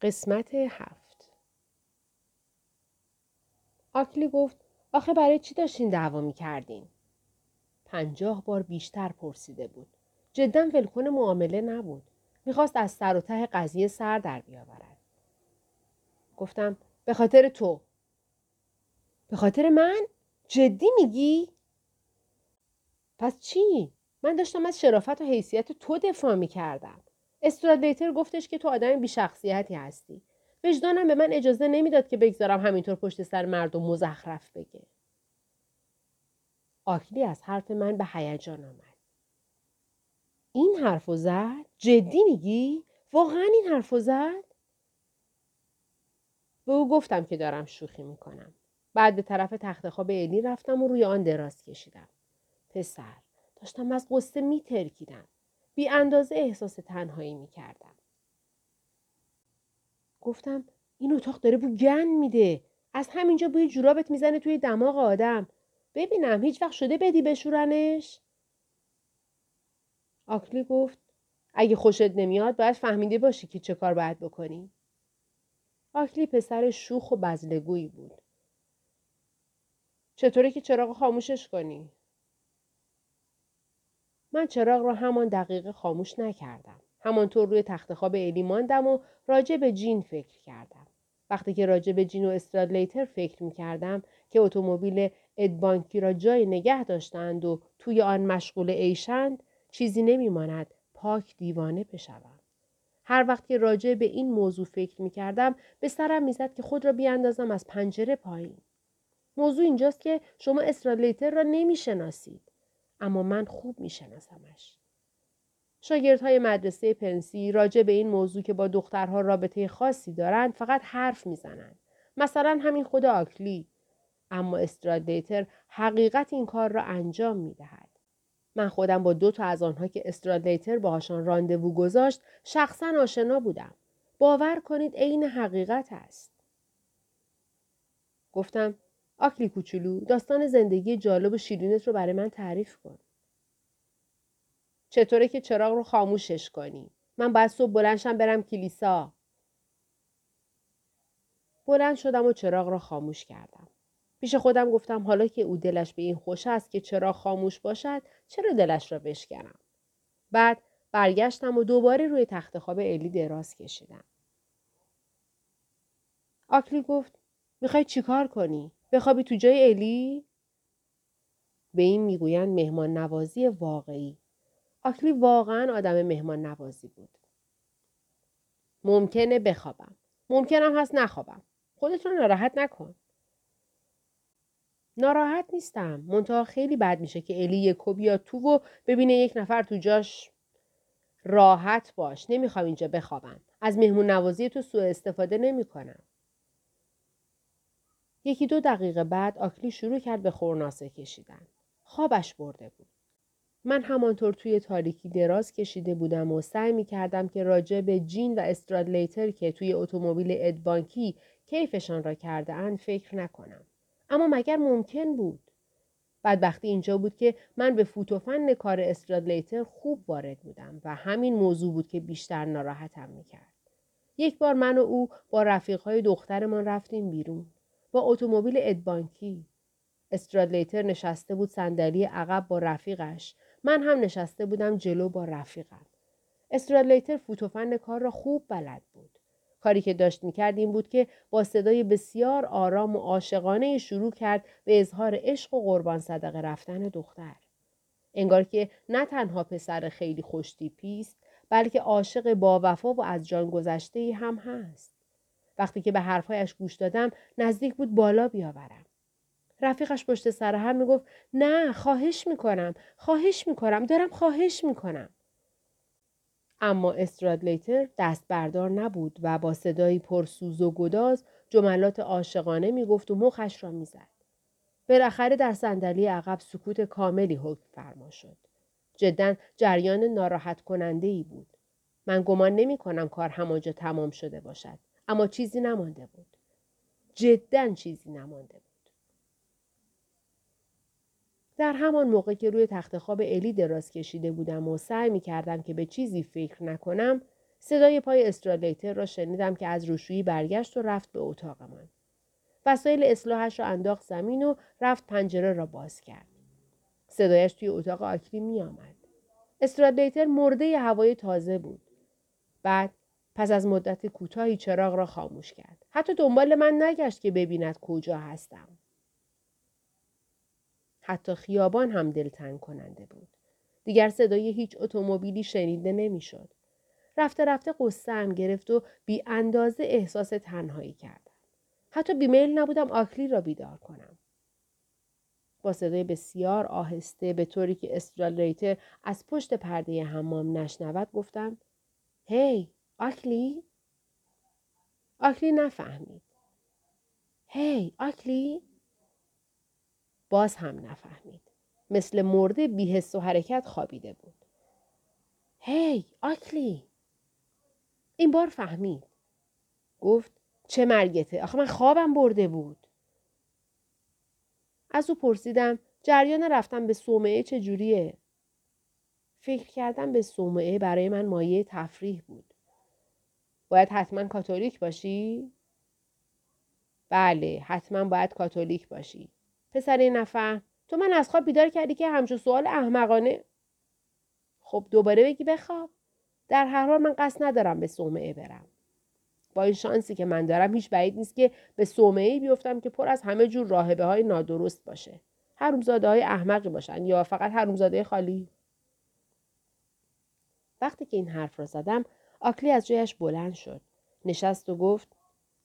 قسمت هفت آکلی گفت آخه برای چی داشتین دعوا می کردین؟ پنجاه بار بیشتر پرسیده بود. جدا ولکن معامله نبود. می‌خواست از سر و ته قضیه سر در بیاورد. گفتم به خاطر تو. به خاطر من؟ جدی میگی؟ پس چی؟ من داشتم از شرافت و حیثیت تو دفاع می‌کردم. استرادلیتر گفتش که تو آدم بیشخصیتی هستی. وجدانم به من اجازه نمی‌داد که بگذارم همینطور پشت سر مردم مزخرف بگه. آکلی از حرف من به هیجان آمد. این حرفو زد؟ جدی میگی؟ واقعا این حرفو زد؟ به او گفتم که دارم شوخی می‌کنم. بعد به طرف تخت خواب الی رفتم و روی آن دراز کشیدم. پسر داشتم از قصه میترکیدم. بی اندازه احساس تنهایی می کردم. گفتم این اتاق داره بو گن میده. از همینجا بوی جورابت می‌زنه توی دماغ آدم. ببینم هیچ وقت شده بدی بشورنش؟ آکلی گفت اگه خوشت نمیاد باید فهمیده باشی که چه کار باید بکنی. آکلی پسر شوخ و بزلگویی بود. چطوره که چراغ خاموشش کنی؟ من چراغ را همان دقیقه خاموش نکردم. همانطور روی تخت خواب الی ماندم و راجع به جین فکر کردم. وقتی که راجع به جین و استرادلیتر فکر می کردم که اتومبیل ادبانکی را جای نگه داشتند و توی آن مشغول ایشند چیزی نمیماند پاک دیوانه بشوم. هر وقت که راجع به این موضوع فکر می کردم به سرم می‌زد که خود را بیاندازم از پنجره پایین. موضوع اینجاست که شما استرادلیتر را نمی‌شناسید. اما من خوب میشناسمش. شاگردهای مدرسه پنسی راجع به این موضوع که با دخترها رابطه خاصی دارند فقط حرف می‌زنند. مثلا همین خود آکلی. اما استرادلیتر حقیقت این کار را انجام می دهد. من خودم با دو تا از آنها که استرادلیتر باهاشان راندوو گذاشت شخصا آشنا بودم. باور کنید عین حقیقت است. گفتم آکلی کوچولو داستان زندگی جالب و شیرینت رو برای من تعریف کن. چطوره که چراغ رو خاموشش کنی؟ من باید صبح بلنشم برم کلیسا. بلند شدم و چراغ را خاموش کردم. پیش خودم گفتم حالا که او دلش به این خوش است که چراغ خاموش باشد چرا دلش را بشکنم. بعد برگشتم و دوباره روی تخت خواب الی دراز کشیدم. آکلی گفت می‌خوای چیکار کنی؟ بخوابی تو جای الی؟ به این می‌گویند مهمان نوازی واقعی. آکلی واقعا آدم مهمان نوازی بود. ممکنه بخوابم. ممکنم هست نخوابم. خودتون ناراحت نکن. ناراحت نیستم. منتها خیلی بد میشه که الی یک بیاد تو و ببینه یک نفر تو جاش راحت باش. نمی‌خوام اینجا بخوابم. از مهمون نوازی تو سوء استفاده نمی‌کنم. یکی دو دقیقه بعد آکلی شروع کرد به خورناسه کشیدن. خوابش برده بود. من همانطور توی تاریکی دراز کشیده بودم و سعی می کردم که راجع به جین و استرادلیتر که توی اتومبیل ادبانکی کیفشان را کرده اند فکر نکنم. اما مگر ممکن بود؟ بدبختی اینجا بود که من به فوتوفن کار استرادلیتر خوب وارد بودم و همین موضوع بود که بیشتر ناراحتم می‌کرد. یک بار من و او با رفیقهای دخترمان رفتیم بیرون. با اتومبیل ادبانکی. استرادلیتر نشسته بود صندلی عقب با رفیقش. من هم نشسته بودم جلو با رفیقم. استرادلیتر فوتوفن کار را خوب بلد بود. کاری که داشت می‌کرد این بود که با صدای بسیار آرام و عاشقانه شروع کرد به اظهار عشق و قربان صدقه رفتن دختر. انگار که نه تنها پسر خیلی خوشتیپی است بلکه عاشق با وفا و از جان گذشته هم هست. وقتی که به حرفهایش گوش دادم نزدیک بود بالا بیاورم. رفیقش پشت سر هم می‌گفت نه خواهش می‌کنم خواهش می‌کنم دارم خواهش می‌کنم. اما استرادلیتر دست بردار نبود و با صدایی پرسوز و گداز جملات عاشقانه می‌گفت و مخش را می‌زد. بالاخره در صندلی عقب سکوت کاملی حکم فرما شد. جدا جریان ناراحت کننده ای بود. من گمان نمی کنم کار همانجا تمام شده باشد. اما چیزی نمانده بود. جدا چیزی نمانده بود. در همان موقع که روی تخت خواب الی دراز کشیده بودم و سعی می کردم که به چیزی فکر نکنم صدای پای استرالیتر را شنیدم که از روشویی برگشت و رفت به اتاقمان. وسایل اصلاحش را انداخت زمین و رفت پنجره را باز کرد. صدایش توی اتاق آکلی می آمد. استرادلیتر مرده هوای تازه بود. بعد پس از مدت کوتاهی چراغ را خاموش کرد. حتی دنبال من نگشت که ببیند کجا هستم. حتی خیابان هم دلتنگ کننده بود. دیگر صدای هیچ اتومبیلی شنیده نمی‌شد. رفته رفته قصه هم گرفت و بی اندازه احساس تنهایی کردم. حتی بیمیل نبودم آکلی را بیدار کنم. با صدای بسیار آهسته به طوری که استرالیتر از پشت پرده حمام نشنود گفتم هی آکلی؟ آکلی نفهمید. هی آکلی؟ باز هم نفهمید. مثل مرده بیهست و حرکت خوابیده بود. هی آکلی این بار فهمید. گفت چه مرگته؟ آخه من خوابم برده بود. از او پرسیدم جریان رفتن به صومعه چجوریه؟ فکر کردم به صومعه برای من مایه تفریح بود. باید حتما کاتولیک باشی؟ بله حتما باید کاتولیک باشی. پسر نفهم تو من از خواب بیدار کردی که همچون سوال احمقانه. خب دوباره بگی بخواب. در هر حال من قصد ندارم به صومعه برم. با این شانسی که من دارم هیچ بعید نیست که به صومعه بیفتم که پر از همه جور راهبه های نادرست باشه. حرومزاده های احمقی باشن یا فقط حرومزاده خالی؟ وقتی که این حرف را زدم آکلی از جایش بلند شد نشست و گفت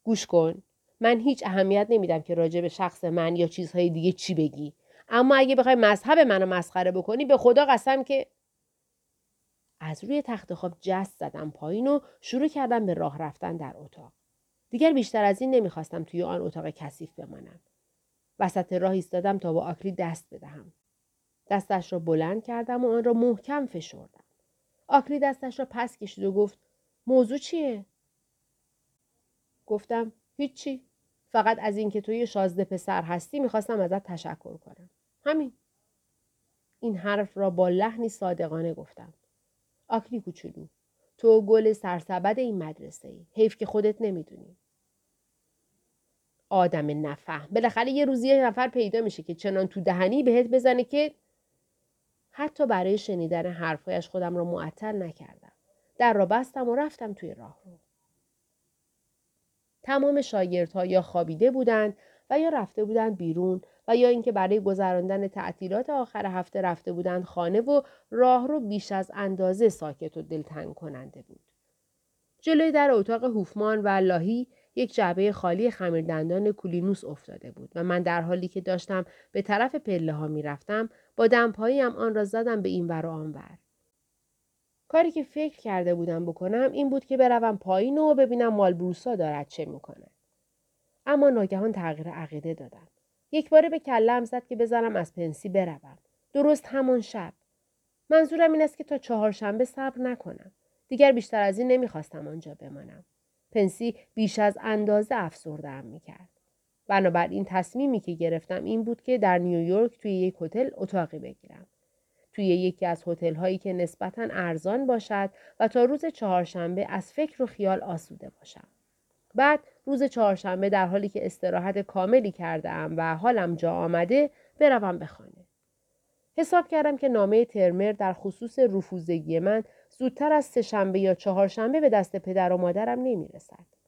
گوش کن من هیچ اهمیت نمیدم که راجع به شخص من یا چیزهای دیگه چی بگی اما اگه بخوای مذهب منو مسخره بکنی به خدا قسم که از روی تخت خواب جست زدم پایین و شروع کردم به راه رفتن در اتاق. دیگر بیشتر از این نمی‌خواستم توی آن اتاق کثیف بمانم. وسط راه ایستادم تا با آکلی دست بدهم. دستش را بلند کردم و آن را محکم فشردم. آکلی دستش را پس کشید و گفت موضوع چیه؟ گفتم هیچی. فقط از اینکه توی شازده پسر هستی می‌خواستم ازت تشکر کنم. همین. این حرف را با لحنی صادقانه گفتم. آکلی کوچولو تو گل سرسبد این مدرسه ای. حیف که خودت نمی‌دونی. آدم نفهم. بالاخره یه روزی یه نفر پیدا میشه که چنان تو دهنی بهت بزنه که حتی برای شنیدن حرفایش خودم را معطل نکردم. در را بستم و رفتم توی راه رو. تمام شاگردها یا خوابیده بودند و یا رفته بودند بیرون و یا اینکه برای گذراندن تعطیلات آخر هفته رفته بودند خانه و راه رو بیش از اندازه ساکت و دلتنگ کننده بود. جلوی در اتاق هوفمان و لاهی یک جعبه خالی خمیردندان کولینوس افتاده بود و من در حالی که داشتم به طرف پله ها می رفتم با دمپاییم آن را زدم به این ور و آن ور. کاری که فکر کرده بودم بکنم این بود که بروم پایین و ببینم مالبروسا دارد چه می‌کنه. اما ناگهان تغییر عقیده دادم. یک باره به کلم زد که بزنم از پنسی بروم. درست همان شب. منظورم این است که تا چهارشنبه صبر نکنم. دیگر بیشتر از این نمی‌خواستم آنجا بمانم. پنسی بیش از اندازه افسردهام می‌کرد. بنابراین تصمیمی که گرفتم این بود که در نیویورک توی یک هتل اتاقی بگیرم. توی یکی از هتل هایی که نسبتا ارزان باشد و تا روز چهارشنبه از فکر و خیال آسوده باشم. بعد روز چهارشنبه در حالی که استراحت کاملی کرده و حالم جا آمده بروم به خانه. حساب کردم که نامه ترمر در خصوص رفوزگی من زودتر از سهشنبه یا چهارشنبه به دست پدر و مادرم نمی رسد.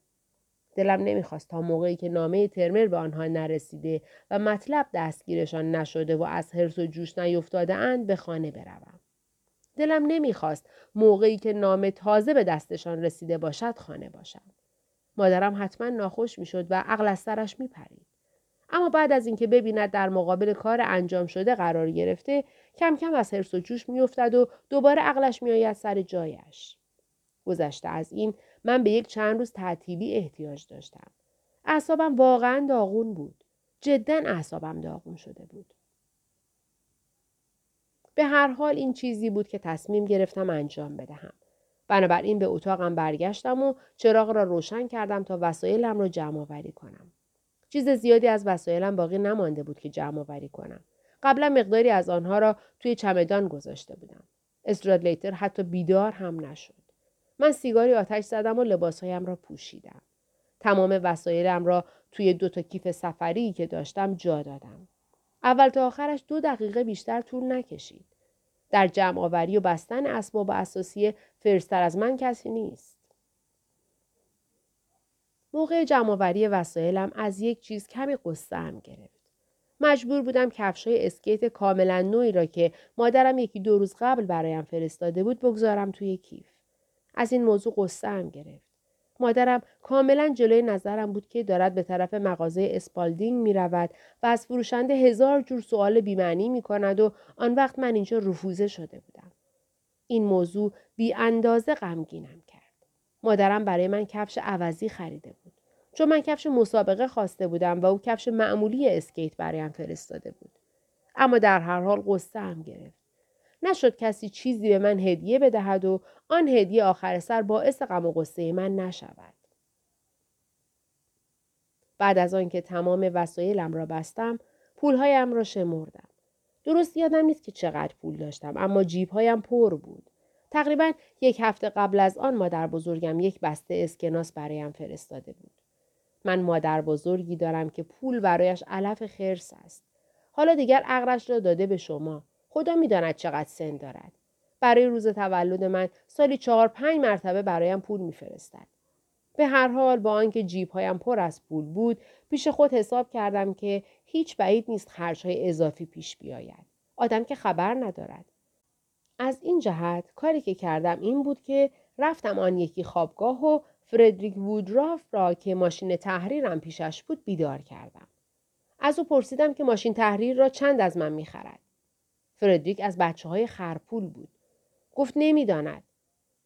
دلم نمی‌خواست تا موقعی که نامه ترمر به آنها نرسیده و مطلب دستگیرشان نشده و از حرس و جوش نیفتاده اند به خانه بروم. دلم نمی‌خواست موقعی که نامه تازه به دستشان رسیده باشد خانه باشم. مادرم حتما ناخوش می‌شد و عقل از سرش میپرید. اما بعد از اینکه ببیند در مقابل کار انجام شده قرار گرفته کم کم از حرس و جوش میافتد و دوباره عقلش میآید سر جایش گذشته از این من به یک چند روز تعطیلی احتیاج داشتم اعصابم واقعا داغون بود جدا اعصابم داغون شده بود به هر حال این چیزی بود که تصمیم گرفتم انجام بدهم بنابراین به اتاقم برگشتم و چراغ را روشن کردم تا وسایلم را جمع آوری کنم. چیز زیادی از وسایلم باقی نمانده بود که جمع آوری کنم. قبلا مقداری از آنها را توی چمدان گذاشته بودم. استرادلیتر حتی بیدار هم نشد. من سیگاری آتش زدم و لباسهایم را پوشیدم. تمام وسایلم را توی دو تا کیف سفری که داشتم جا دادم. اول تا آخرش دو دقیقه بیشتر طول نکشید. در جمع آوری و بستن اسباب و اساسیه فرستر از من کسی نیست. موقع جمع آوری وسایلم از یک چیز کمی قصه هم گرفت. مجبور بودم کفشای اسکیت کاملا نویی را که مادرم یکی دو روز قبل برایم فرستاده بود بگذارم توی کیف. از این موضوع غصه‌ام گرفت. مادرم کاملا جلوی نظرم بود که دارد به طرف مغازه اسپالدینگ می رود و از فروشنده هزار جور سوال بیمعنی می کند و آن وقت من اینجا رفوزه شده بودم. این موضوع بی اندازه غمگینم کرد. مادرم برای من کفش عوضی خریده بود. چون من کفش مسابقه خواسته بودم و او کفش معمولی اسکیت برایم فرستاده بود. اما در هر حال قصه هم گرفت. نشد کسی چیزی به من هدیه بدهد و آن هدیه آخر سر باعث غم و قصه من نشود. بعد از آنکه تمام وسایلم را بستم پولهایم را شمردم. درست یادم نیست که چقدر پول داشتم اما جیبهایم پر بود. تقریبا یک هفته قبل از آن مادر بزرگم یک بسته اسکناس برایم فرستاده بود. من مادر بزرگی دارم که پول برایش علف خرس است. حالا دیگر عقلش را داده به شما. خدا می‌داند چقدر سن دارد. برای روز تولد من سالی چهار پنج مرتبه برایم پول میفرستد. به هر حال با آنکه جیبهایم پر از پول بود پیش خود حساب کردم که هیچ بعید نیست خرجهای اضافی پیش بیاید. آدم که خبر ندارد. از این جهت کاری که کردم این بود که رفتم آن یکی خوابگاه و فردریک وودراف را که ماشین تحریرم پیشش بود بیدار کردم. از او پرسیدم که ماشین تحریر را چند از من می‌خرد. فردریک از بچه های خرپول بود. گفت نمی‌داند.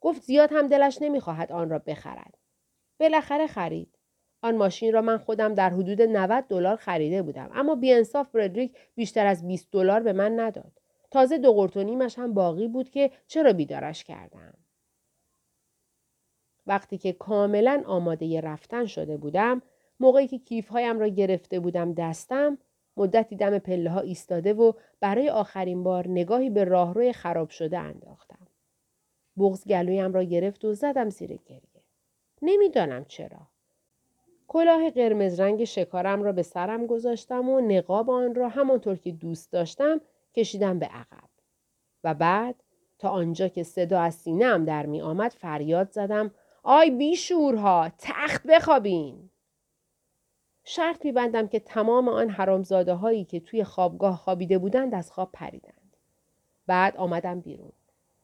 گفت زیاد هم دلش نمی‌خواهد آن را بخرد. بالاخره خرید. آن ماشین را من خودم در حدود 90 دلار خریده بودم اما بیانصاف فردریک بیشتر از 20 دلار به من نداد. تازه دو قرتونیمش هم باقی بود که چرا بیدارش کردم. وقتی که کاملا آماده رفتن شده بودم موقعی که کیفهایم را گرفته بودم دستم مدتی دم پله ها ایستاده و برای آخرین بار نگاهی به راهروی خراب شده انداختم. بغز گلویم را گرفت و زدم زیر گریه. نمی‌دانم چرا. کلاه قرمز رنگ شکارم را به سرم گذاشتم و نقاب آن را همانطور که دوست داشتم کشیدم به عقب. و بعد تا آنجا که صدا از سینهام در می آمد فریاد زدم آی بیشورها تخت بخوابین شرط میبندم که تمام آن حرامزاده هایی که توی خوابگاه خوابیده بودند از خواب پریدند. بعد آمدم بیرون.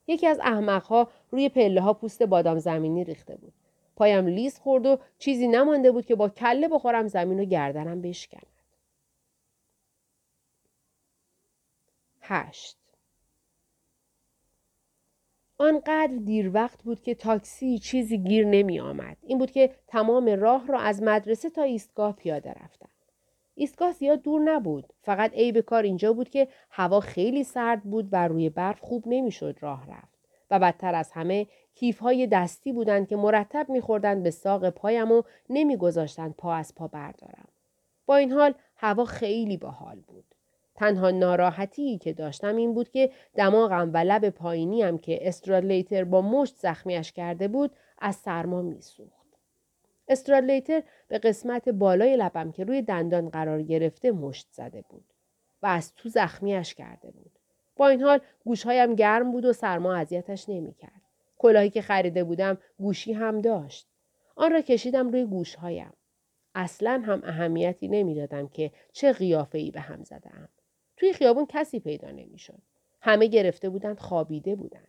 یکی از احمقها روی پله ها پوست بادام زمینی ریخته بود. پایم لیز خورد و چیزی نمانده بود که با کله بخورم زمین و گردنم بشکند. هشت. آنقدر دیر وقت بود که تاکسی چیزی گیر نمی آمد. این بود که تمام راه را از مدرسه تا ایستگاه پیاده رفتم. ایستگاه زیاد دور نبود. فقط عیب کار اینجا بود که هوا خیلی سرد بود و روی برف خوب نمی‌شد راه رفت. و بدتر از همه کیف های دستی بودند که مرتب میخوردند به ساق پایم و نمیگذاشتند پا از پا بردارم. با این حال هوا خیلی باحال بود. تنها ناراحتی که داشتم این بود که دماغم و لب پایینیم که استرادلیتر با مشت زخمیش کرده بود از سرما میسوخت. استرادلیتر به قسمت بالای لبم که روی دندان قرار گرفته مشت زده بود و از تو زخمیش کرده بود. با این حال گوشهایم گرم بود و سرما اذیتش نمی‌کرد. کلاهی که خریده بودم گوشی هم داشت. آن را کشیدم روی گوشهایم. اصلا هم اهمیتی نمی‌دادم که چه قیافه ای به هم زدم. توی خیابون کسی پیدا نمی‌شد. همه گرفته بودند خوابیده بودند.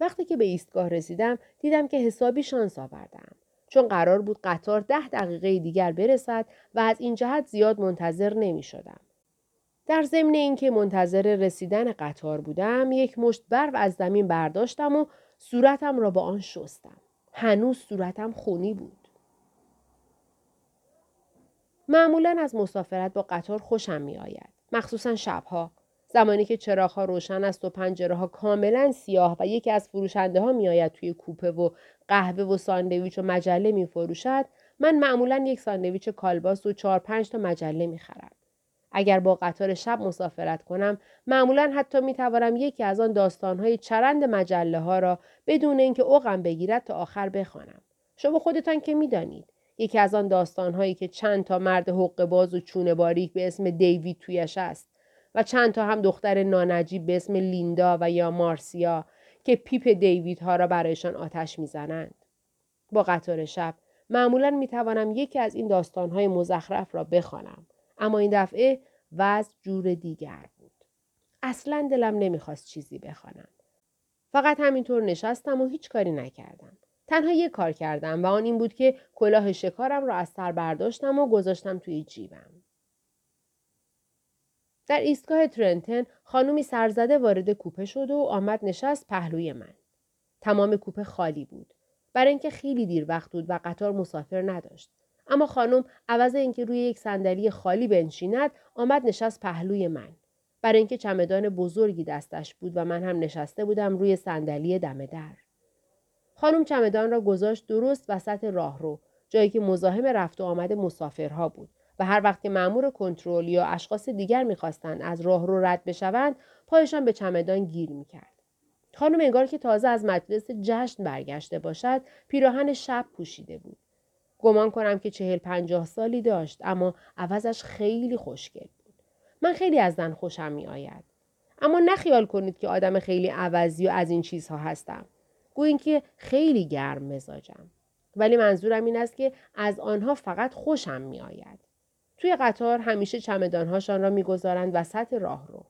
وقتی که به ایستگاه رسیدم دیدم که حسابی شانس آوردم. چون قرار بود قطار ده دقیقه دیگر برسد و از این جهت زیاد منتظر نمی شدم. در ضمن اینکه منتظر رسیدن قطار بودم یک مشت برف از زمین برداشتم و صورتم را با آن شستم. هنوز صورتم خونی بود. معمولا از مسافرت با قطار خوشم می آید. مخصوصا شبها. زمانی که چراغها روشن است و پنجره ها کاملا سیاه و یکی از فروشنده ها می آید توی کوپه و قهوه و ساندویچ و مجله می فروشد من معمولا یک ساندویچ کالباس و چهار پنج تا مجله می خرم. اگر با قطار شب مسافرت کنم معمولا حتی می توانم یکی از آن داستانهای چرند مجله ها را بدون اینکه اوقم بگیرد تا آخر بخوانم شما خودتان که می‌دانید یکی از آن داستانهایی که چند تا مرد حق باز و چونه باریک به اسم دیوید تویش است و چند تا هم دختر نانجیب به اسم لیندا و یا مارسیا که پیپ دیوید ها را برایشان آتش می‌زنند. با قطار شب معمولا می توانم یکی از این داستانهای مزخرف را بخوانم اما این دفعه وضع جور دیگر بود. اصلا دلم نمی‌خواست چیزی بخوانم. فقط همینطور نشستم و هیچ کاری نکردم. تنها یک کار کردم و آن این بود که کلاه شکارم را از سر برداشتم و گذاشتم توی جیبم. در ایستگاه ترنتن خانومی سرزده وارد کوپه شد و آمد نشست پهلوی من. تمام کوپه خالی بود. برای اینکه خیلی دیر وقت بود و قطار مسافر نداشت. اما خانم عوض اینکه روی یک صندلی خالی بنشیند آمد نشست پهلوی من. برای اینکه چمدان بزرگی دستش بود و من هم نشسته بودم روی صندلی دم در. خانم چمدان را گذاشت درست وسط راهرو جایی که مزاحم رفت و آمد مسافرها بود و هر وقت که مأمور کنترل یا اشخاص دیگر می‌خواستند از راهرو رد بشوند پایشان به چمدان گیر می‌کرد. خانم انگار که تازه از مجلس جشن برگشته باشد پیراهن شب پوشیده بود. گمان کنم که چهل پنجاه سالی داشت اما عوضش خیلی خوشگل بود. من خیلی از زن خوشم میآید. اما نخیال کنید که آدم خیلی عوضی و از این چیزها هستم. گویین که خیلی گرم مزاجم ولی منظورم این است که از آنها فقط خوشم می آید. توی قطار همیشه چمدانهاشان را می‌گذارند وسط راه رو.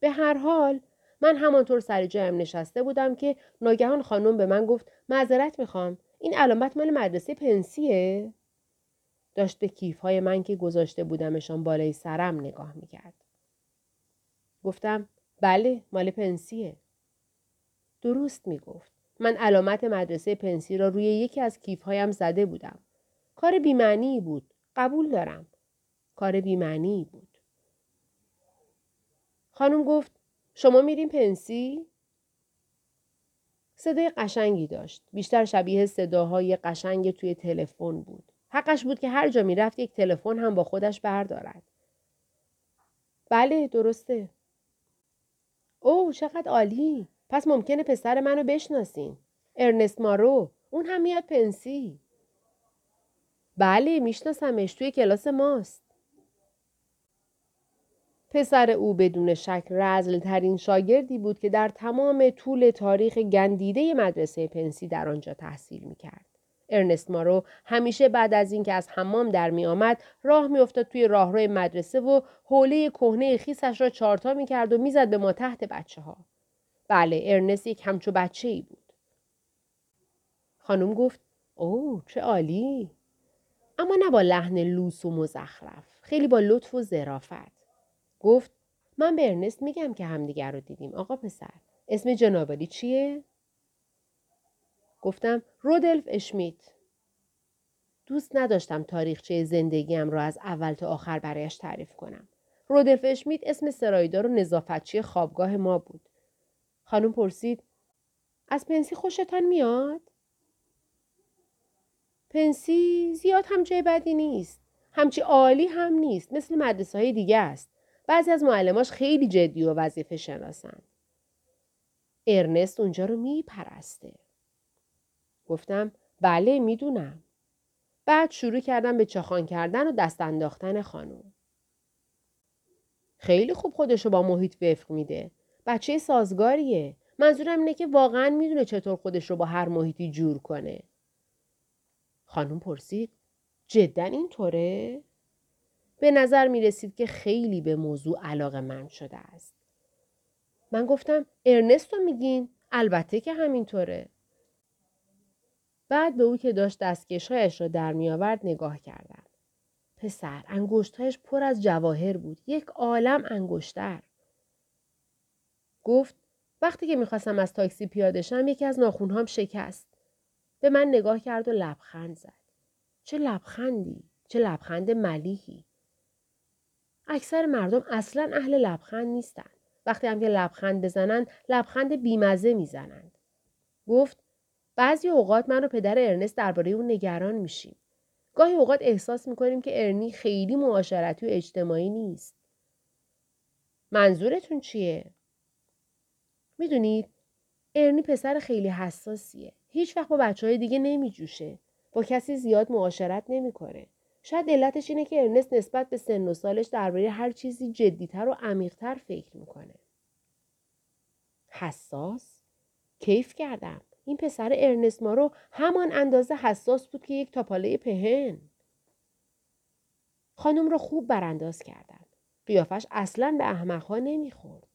به هر حال من همانطور سر جایم نشسته بودم که ناگهان خانم به من گفت معذرت می‌خوام این علامت مال مدرسه پنسیه؟ داشت به کیف های من که گذاشته بودمشان بالای سرم نگاه می‌کرد. گفتم بله مال پنسیه. درست می گفت. من علامت مدرسه پنسی را روی یکی از کیفهایم زده بودم. کار بیمعنی بود. قبول دارم. کار بیمعنی بود. خانم گفت شما میریم پنسی؟ صدای قشنگی داشت. بیشتر شبیه صداهای قشنگ توی تلفن بود. حقش بود که هر جا می‌رفت یک تلفن هم با خودش بردارد. بله درسته. او چقدر عالی. پس ممکنه پسر منو بشناسین. ارنست مارو. اون هم میاد پنسی. بله میشناسمش توی کلاس ماست. پسر او بدون شک رزل ترین شاگردی بود که در تمام طول تاریخ گندیده مدرسه پنسی در آنجا تحصیل می‌کرد. ارنست مارو همیشه بعد از اینکه از حمام در می آمد راه میافتاد توی راهروی مدرسه و حوله کهنه خیسش را چارتا می کرد و می‌زد به ما تحت بچه ها. بله ارنست یک همچو بچه ای بود. خانم گفت اوه چه عالی. اما نه با لحن لوس و مزخرف. خیلی با لطف و ظرافت. گفت من به ارنست میگم که همدیگر رو دیدیم آقا پسر. اسم جنابالی چیه؟ گفتم رودلف اشمیت. دوست نداشتم تاریخچه زندگیم را از اول تا آخر برایش تعریف کنم. رودلف اشمیت اسم سرایدار و نظافتچی خوابگاه ما بود. خانم پرسید از پنسی خوشتان میاد؟ پنسی زیاد هم جای بدی نیست. همچی عالی هم نیست. مثل مدرسه های دیگه است. بعضی از معلماش خیلی جدی و وظیفه شناسن. ارنست اونجا رو میپرسته. گفتم بله می‌دونم. بعد شروع کردم به چاخان کردن و دست انداختن خانم. خیلی خوب خودشو با محیط وفق میده. بچه سازگاریه. منظورم اینه که واقعا می‌دونه چطور خودش رو با هر محیطی جور کنه. خانم پرسید جدا اینطوره؟ به نظر می رسید که خیلی به موضوع علاقه من شده است. من گفتم ارنستو میگین؟ البته که همینطوره. بعد به او که داشت دستکشهایش را در می آورد نگاه کردم. پسر انگشتهایش پر از جواهر بود. یک عالم انگشتر. گفت وقتی که می‌خواستم از تاکسی پیاده شم یکی از ناخونهام شکست. به من نگاه کرد و لبخند زد. چه لبخندی؟ چه لبخند ملیحی؟ اکثر مردم اصلا اهل لبخند نیستند. وقتی هم که لبخند بزنند لبخند بیمزه می‌زنند. گفت بعضی اوقات من و پدر ارنست درباره اون نگران میشیم. گاهی اوقات احساس می‌کنیم که ارنی خیلی معاشرتی و اجتماعی نیست. منظورتون چیه؟ می‌دونید ارنی پسر خیلی حساسیه. هیچ وقت با بچه های دیگه نمیجوشه. با کسی زیاد معاشرت نمی‌کنه. شاید علتش اینه که ارنست نسبت به سن و سالش درباره هر چیزی جدیتر و عمیقتر فکر می‌کنه. حساس؟ کیف کردم. این پسر ارنست ما رو همان اندازه حساس بود که یک تاپاله پهن. خانم رو خوب برانداز کردن. قیافش اصلا به احمقها نمی‌خورد.